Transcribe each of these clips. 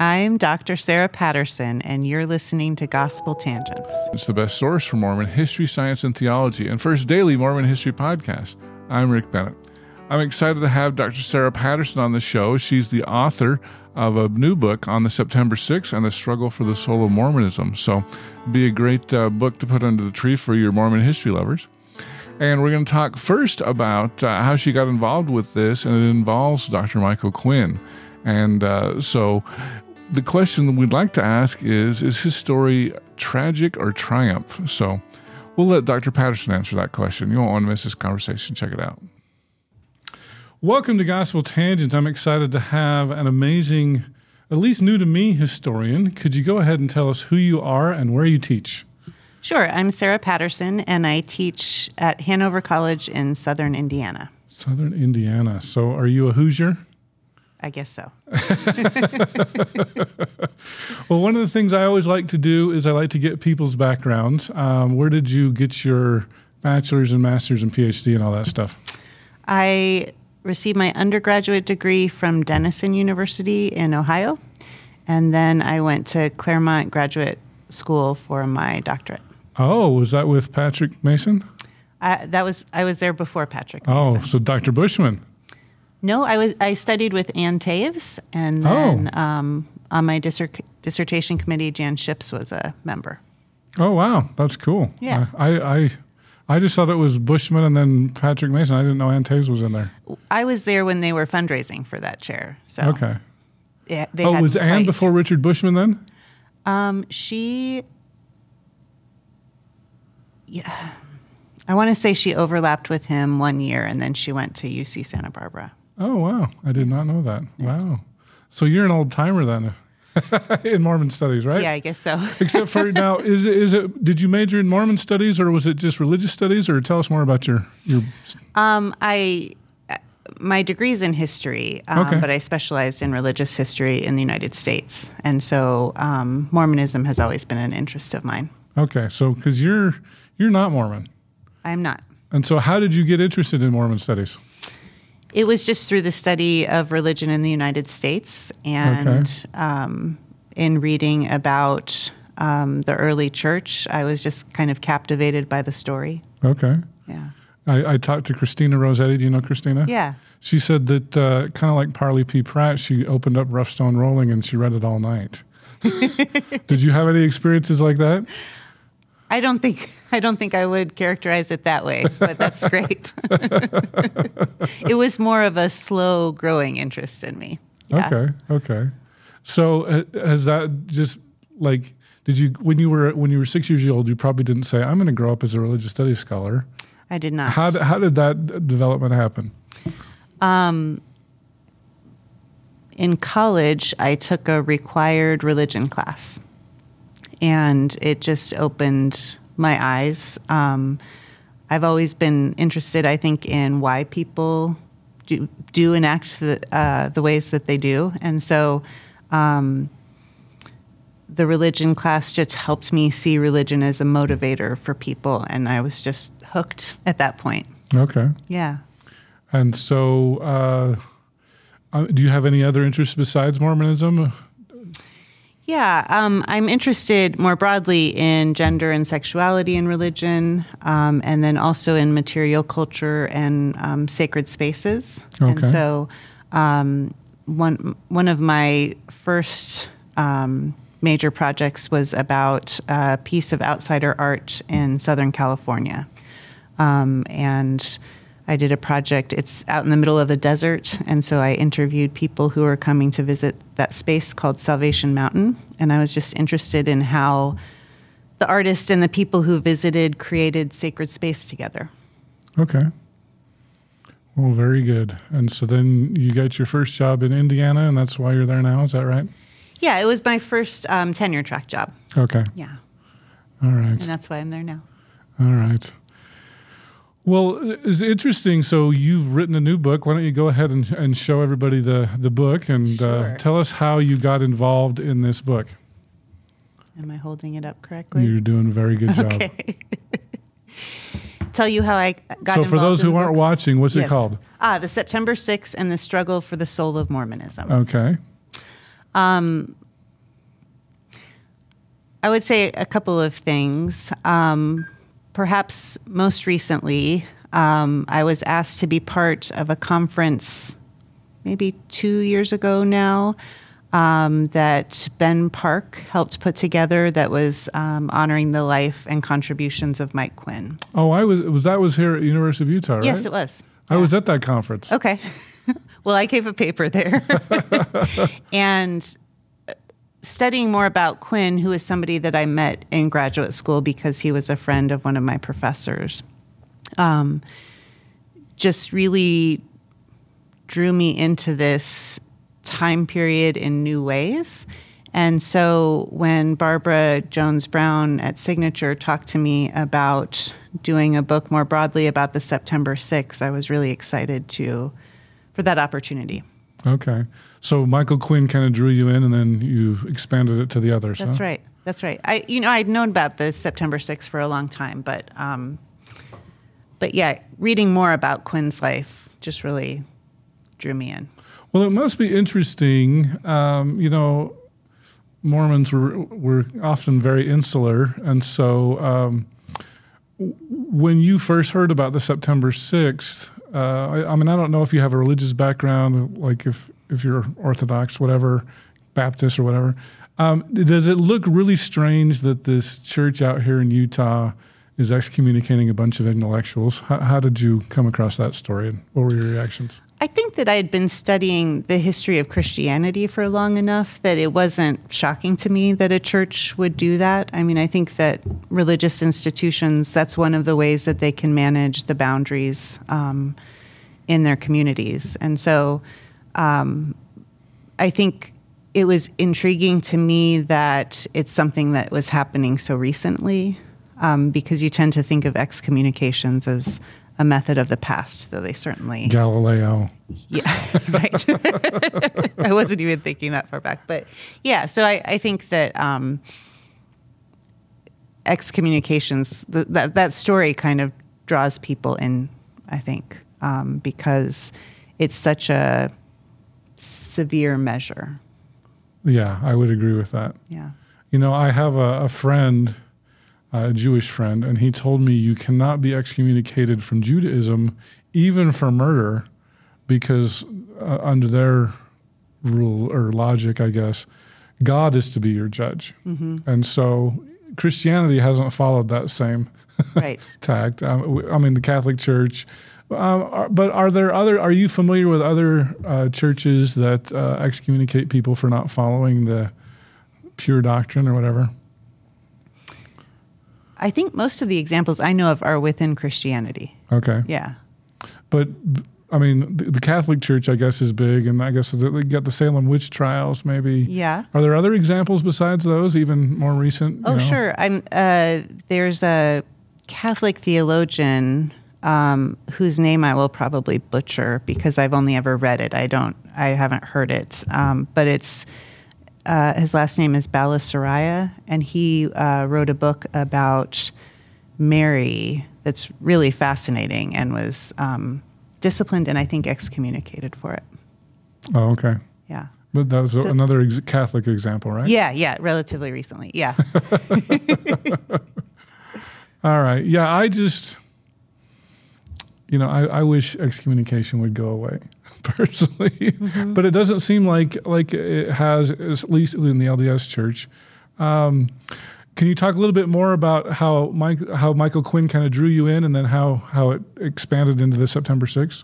I'm Dr. Sara Patterson, and you're listening to Gospel Tangents. It's the best source for Mormon history, science, and theology, and first daily Mormon history podcast. I'm Rick Bennett. I'm excited to have Dr. Sara Patterson on the show. She's the author of a new book on the September 6th and the struggle for the soul of Mormonism. So, be a great uh, book to put under the tree for your Mormon history lovers. And we're going to talk first about uh, how she got involved with this, and it involves Dr. Michael Quinn. And uh, so, the question we'd like to ask is Is his story tragic or triumph? So, we'll let Dr. Patterson answer that question. You won't want to miss this conversation. Check it out. Welcome to Gospel Tangents. I'm excited to have an amazing, at least new to me, historian. Could you go ahead and tell us who you are and where you teach? Sure. I'm Sara Patterson, and I teach at Hanover College in southern Indiana. Southern Indiana. So, are you a Hoosier? I guess so. well, one of the things I always like to do is I like to get people's backgrounds. Um, where did you get your bachelor's and master's and PhD and all that stuff? I received my undergraduate degree from Denison University in Ohio, and then I went to Claremont Graduate School for my doctorate. Oh, was that with Patrick Mason? Uh, that was I was there before Patrick. Oh, so Dr. Bushman. No, I was I studied with Ann Taves, and then oh. um, on my dissert- dissertation committee, Jan Shipps was a member. Oh wow, that's cool. Yeah, I, I I just thought it was Bushman and then Patrick Mason. I didn't know Ann Taves was in there. I was there when they were fundraising for that chair. So okay. Yeah, oh, was Ann before Richard Bushman then? Um, she. Yeah, I want to say she overlapped with him one year, and then she went to UC Santa Barbara. Oh wow, I did not know that. Wow, so you're an old timer then. in Mormon studies, right? Yeah, I guess so. Except for now, is it, is it? Did you major in Mormon studies, or was it just religious studies? Or tell us more about your your. Um, I my degree's in history, um, okay. but I specialized in religious history in the United States, and so um, Mormonism has always been an interest of mine. Okay, so because you're you're not Mormon, I'm not. And so, how did you get interested in Mormon studies? It was just through the study of religion in the United States and okay. um, in reading about um, the early church. I was just kind of captivated by the story. Okay. Yeah. I, I talked to Cristina Rosetti. Do you know Cristina? Yeah. She said that uh, kind of like Parley P. Pratt, she opened up Rough Stone Rolling and she read it all night. Did you have any experiences like that? I don't think I don't think I would characterize it that way, but that's great. it was more of a slow growing interest in me. Yeah. Okay, okay. So uh, has that just like did you when you were when you were six years old? You probably didn't say I'm going to grow up as a religious studies scholar. I did not. How did, how did that development happen? Um, in college, I took a required religion class and it just opened my eyes. Um, I've always been interested, I think, in why people do, do and act the, uh, the ways that they do. And so um, the religion class just helped me see religion as a motivator for people, and I was just hooked at that point. Okay. Yeah. And so, uh, uh, do you have any other interests besides Mormonism? Yeah, um, I'm interested more broadly in gender and sexuality in religion, um, and then also in material culture and um, sacred spaces. Okay. And so, um, one one of my first um, major projects was about a piece of outsider art in Southern California, um, and I did a project. It's out in the middle of the desert, and so I interviewed people who were coming to visit that space called Salvation Mountain, and I was just interested in how the artist and the people who visited created sacred space together. Okay. Well, very good. And so then you got your first job in Indiana, and that's why you're there now. Is that right? Yeah, it was my first um, tenure track job. Okay. Yeah, All right. and that's why I'm there now. All right. Well, it's interesting. So you've written a new book. Why don't you go ahead and, and show everybody the, the book and uh, tell us how you got involved in this book? Am I holding it up correctly? You're doing a very good job. Okay. Tell you how I got So for those who aren't books? watching, what's it called? Ah, the September 6th and the struggle for the soul of Mormonism. Okay. Um, I would say a couple of things. Um, perhaps most recently, um, I was asked to be part of a conference maybe two years ago now um, that Ben Park helped put together that was um, honoring the life and contributions of Mike Quinn. Oh, I was was that was here at University of Utah, right? Yes, it was. I was at that conference. Okay. well, I gave a paper there. and studying more about Quinn, who is somebody that I met in graduate school because he was a friend of one of my professors, um, just really drew me into this time period in new ways. And so when Barbara Jones Brown at Signature talked to me about doing a book more broadly about the September 6th, I was really excited to for that opportunity. Okay. So Michael Quinn kind of drew you in, and then you expanded it to the others. That's huh? right. That's right. I you know I'd known about the September 6th for a long time, but um, but yeah, reading more about Quinn's life just really drew me in. Well, it must be interesting. Um, you know, Mormons were were often very insular, and so um, when you first heard about the September sixth, uh, I, I mean, I don't know if you have a religious background, like if if you're Orthodox, whatever, Baptist or whatever. Um, does it look really strange that this church out here in Utah is excommunicating a bunch of intellectuals? How, how did you come across that story, and what were your reactions? I think that I had been studying the history of Christianity for long enough that it wasn't shocking to me that a church would do that. I mean, I think that religious institutions, that's one of the ways that they can manage the boundaries um, in their communities. And so um, I think it was intriguing to me that it's something that was happening so recently um, because you tend to think of excommunications as a method of the past, though they certainly Galileo. yeah, right. I wasn't even thinking that far back, but yeah. So I, I think that um, excommunications th- that that story kind of draws people in. I think um, because it's such a severe measure. Yeah, I would agree with that. Yeah. You know, I have a, a friend, a Jewish friend, and he told me you cannot be excommunicated from Judaism, even for murder, because uh, under their rule or logic, I guess, God is to be your judge. And so Christianity hasn't followed that same Right. tact. Um, I mean, the Catholic Church. Um, are, but are there other? Are you familiar with other uh, churches that uh, excommunicate people for not following the pure doctrine or whatever? I think most of the examples I know of are within Christianity. Okay, Yeah. but I mean, the, the Catholic Church, I guess, is big, and I guess they got the Salem witch trials. Maybe. Yeah. Are there other examples besides those, even more recent? you Oh, know? sure. I'm. Uh, there's a Catholic theologian um, whose name I will probably butcher because I've only ever read it. I don't. I haven't heard it. Um, but it's uh, his last name is Balasuriya, and he uh, wrote a book about Mary that's really fascinating and was um, disciplined and I think excommunicated for it. Oh, okay. Yeah. But that was So- another ex- Catholic example, right? Yeah, yeah, relatively recently. Yeah. All right. Yeah, I just, you know, I, I wish excommunication would go away personally, Mm-hmm. but it doesn't seem like like it has, at least in the LDS Church. Um, can you talk a little bit more about how Mike, how Michael Quinn kind of drew you in, and then how how it expanded into the September 6th?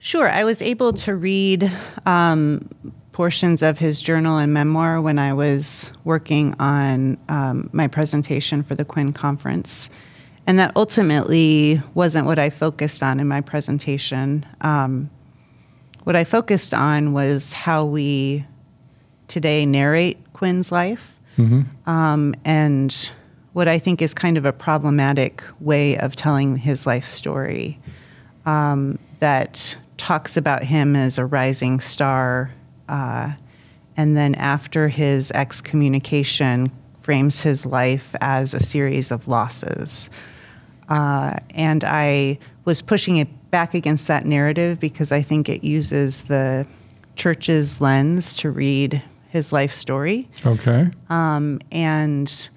Sure. I was able to read um, portions of his journal and memoir when I was working on um, my presentation for the Quinn Conference. And that ultimately wasn't what I focused on in my presentation. Um, what I focused on was how we today narrate Quinn's life um, and what I think is kind of a problematic way of telling his life story um, that talks about him as a rising star, uh, and then after his excommunication, frames his life as a series of losses. Uh, and I was pushing it back against that narrative because I think it uses the church's lens to read his life story. Okay. Um, and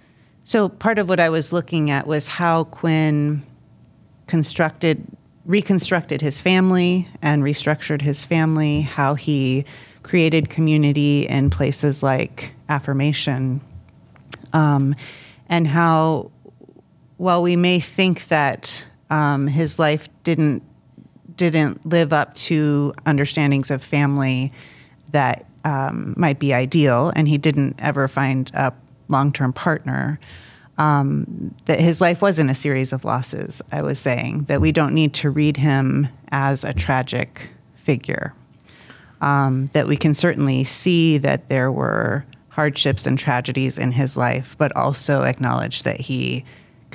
so part of what I was looking at was how Quinn constructed, reconstructed his family and restructured his family, how he created community in places like affirmation, um, and how, while we may think that um, his life didn't didn't live up to understandings of family that um, might be ideal, and he didn't ever find a long term partner. Um, that his life wasn't a series of losses, I was saying, that we don't need to read him as a tragic figure. Um, that we can certainly see that there were hardships and tragedies in his life, but also acknowledge that he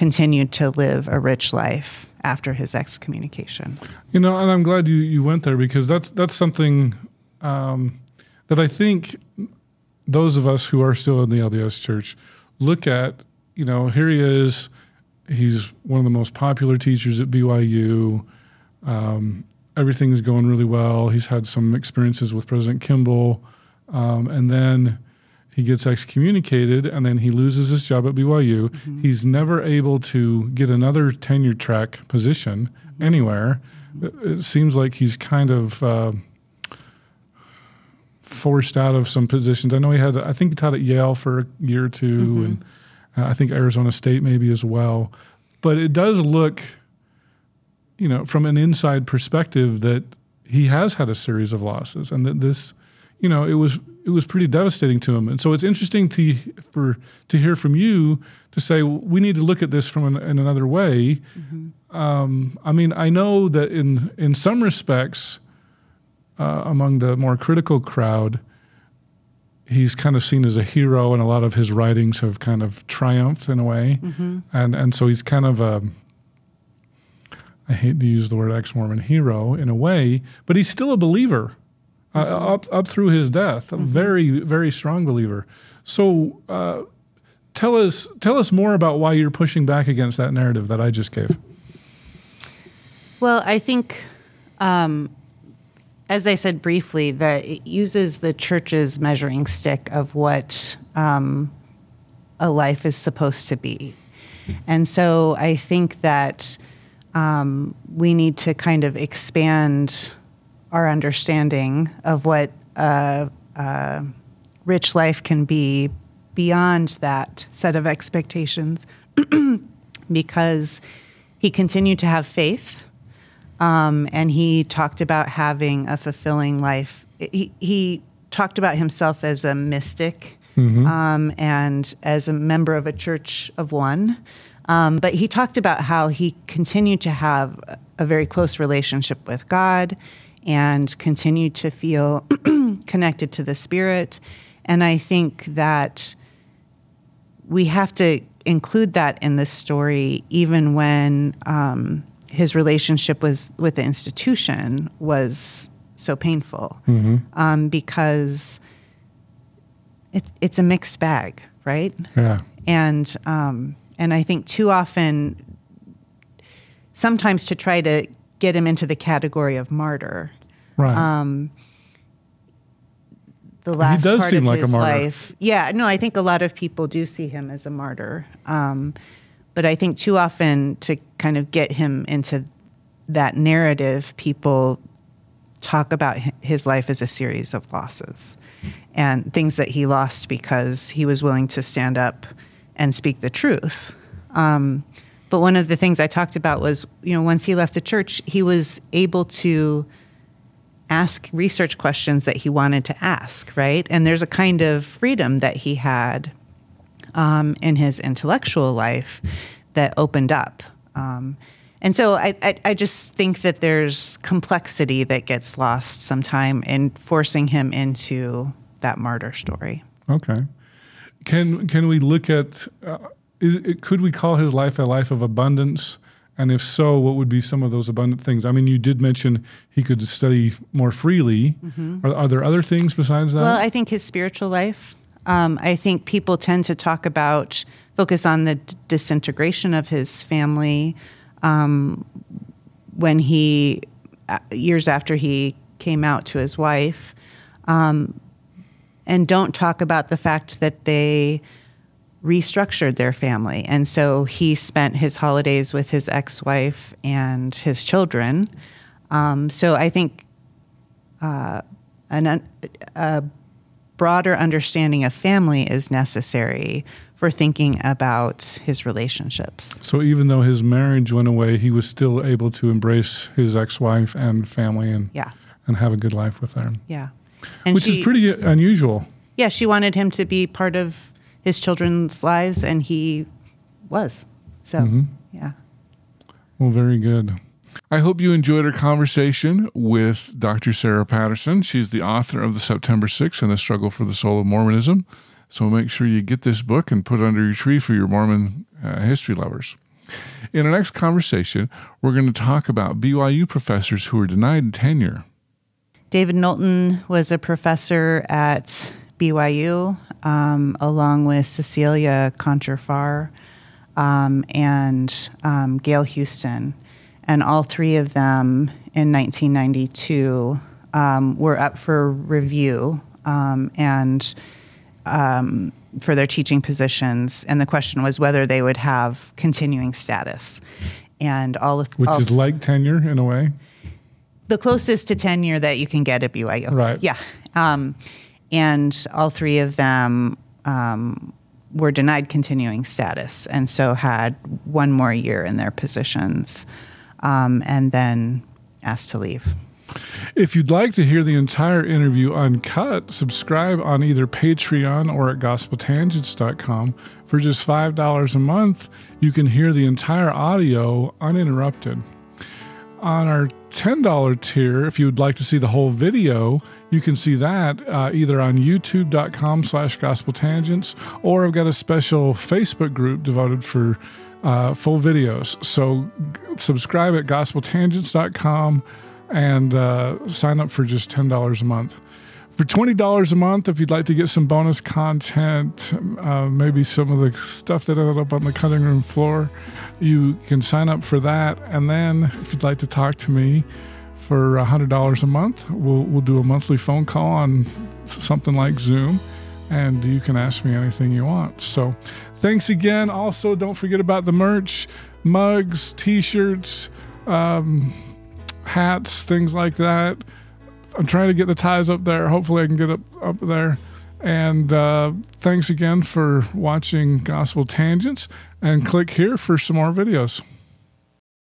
continued to live a rich life after his excommunication. You know, and I'm glad you, you went there because that's that's something um, that I think those of us who are still in the LDS Church look at. You know, here he is. He's one of the most popular teachers at BYU. Um, everything's going really well. He's had some experiences with President Kimball, um, and then he gets excommunicated, and then he loses his job at BYU. He's never able to get another tenure track position anywhere. It, seems like he's kind of uh, forced out of some positions. I know he had, I think he taught at Yale for a year or 2 and uh, I think Arizona State maybe as well. But it does look, you know, from an inside perspective that he has had a series of losses, and that this, you know, it was it was pretty devastating to him. And so it's interesting to for to hear from you to say we need to look at this from an, in another way. Um, I mean, I know that in in some respects, uh, among the more critical crowd, he's kind of seen as a hero, and a lot of his writings have kind of triumphed in a way, and and so he's kind of a. I hate to use the word ex-Mormon hero in a way, but he's still a believer uh, up up through his death, a very very strong believer. So uh, tell us tell us more about why you're pushing back against that narrative that I just gave. Well, I think, um, as I said briefly, that it uses the church's measuring stick of what um, a life is supposed to be. And so I think that um, we need to kind of expand our understanding of what a, a rich life can be beyond that set of expectations because he continued to have faith um, and he talked about having a fulfilling life. He, he talked about himself as a mystic um, and as a member of a church of one. Um, but he talked about how he continued to have a very close relationship with God and continue to feel connected to the Spirit. And I think that we have to include that in this story, even when um, his relationship was with the institution was so painful, um, because it, it's a mixed bag, right? Yeah. And um, and I think too often, sometimes to try to get him into the category of martyr, Right. um, the last part of like his life. Yeah, no, I think a lot of people do see him as a martyr. Um, but I think too often to kind of get him into that narrative, people talk about his life as a series of losses and things that he lost because he was willing to stand up and speak the truth. Um, but one of the things I talked about was, you know, once he left the church, he was able to ask research questions that he wanted to ask, right? And there's a kind of freedom that he had um, in his intellectual life that opened up. Um, and so I, I, I just think that there's complexity that gets lost sometime in forcing him into that martyr story. Okay. Can can we look at? Uh, is, it, could we call his life a life of abundance? And if so, what would be some of those abundant things? I mean, you did mention he could study more freely. Are, are there other things besides that? Well, I think his spiritual life. Um, I think people tend to talk about, focus on the d- disintegration of his family um, when he, uh, years after he came out to his wife, um, and don't talk about the fact that they restructured their family. And so he spent his holidays with his ex wife and his children. Um, so I think uh, an, a broader understanding of family is necessary for thinking about his relationships. so even though his marriage went away, he was still able to embrace his ex-wife and family and Yeah, and have a good life with them, yeah. And which she, is pretty unusual. Yeah, she wanted him to be part of his children's lives, and he was. So, yeah. Well, very good. I hope you enjoyed our conversation with Dr. Sara Patterson. She's the author of The September 6 and the Struggle for the Soul of Mormonism. So make sure you get this book and put it under your tree for your Mormon uh, history lovers. In our next conversation, we're going to talk about BYU professors who were denied tenure. David Knowlton was a professor at BYU, um, along with Cecilia Konchar Farr um, and um, Gail Houston. And all three of them in 1992 um, were up for review um, and um, for their teaching positions. And the question was whether they would have continuing status. And all of Which all, is like tenure in a way. the closest to tenure that you can get at BYU. Right. Yeah. And all three of them um, were denied continuing status and so had one more year in their positions um, and then asked to leave. If you'd like to hear the entire interview uncut, subscribe on either Patreon or at gospeltangents.com. For just $5 a month, you can hear the entire audio uninterrupted. On our $10 tier, if you would like to see the whole video, you can see that uh, either on youtube.com slash gospeltangents or I've got a special Facebook group devoted for uh, full videos. So g- subscribe at gospeltangents.com and uh, sign up for just $10 a month. For $20 a month, if you'd like to get some bonus content, uh, maybe some of the stuff that ended up on the cutting room floor, you can sign up for that. And then if you'd like to talk to me for $100 a month, we'll, we'll do a monthly phone call on something like Zoom, and you can ask me anything you want. So thanks again. Also, don't forget about the merch mugs, t shirts, um, hats, things like that. I'm trying to get the ties up there. Hopefully, I can get up up there. And uh, thanks again for watching Gospel Tangents. And click here for some more videos.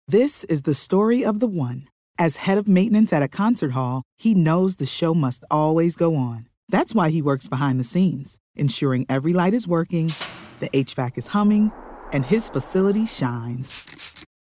This is the story of the one. As head of maintenance at a concert hall, he knows the show must always go on. That's why he works behind the scenes, ensuring every light is working, the HVAC is humming, and his facility shines.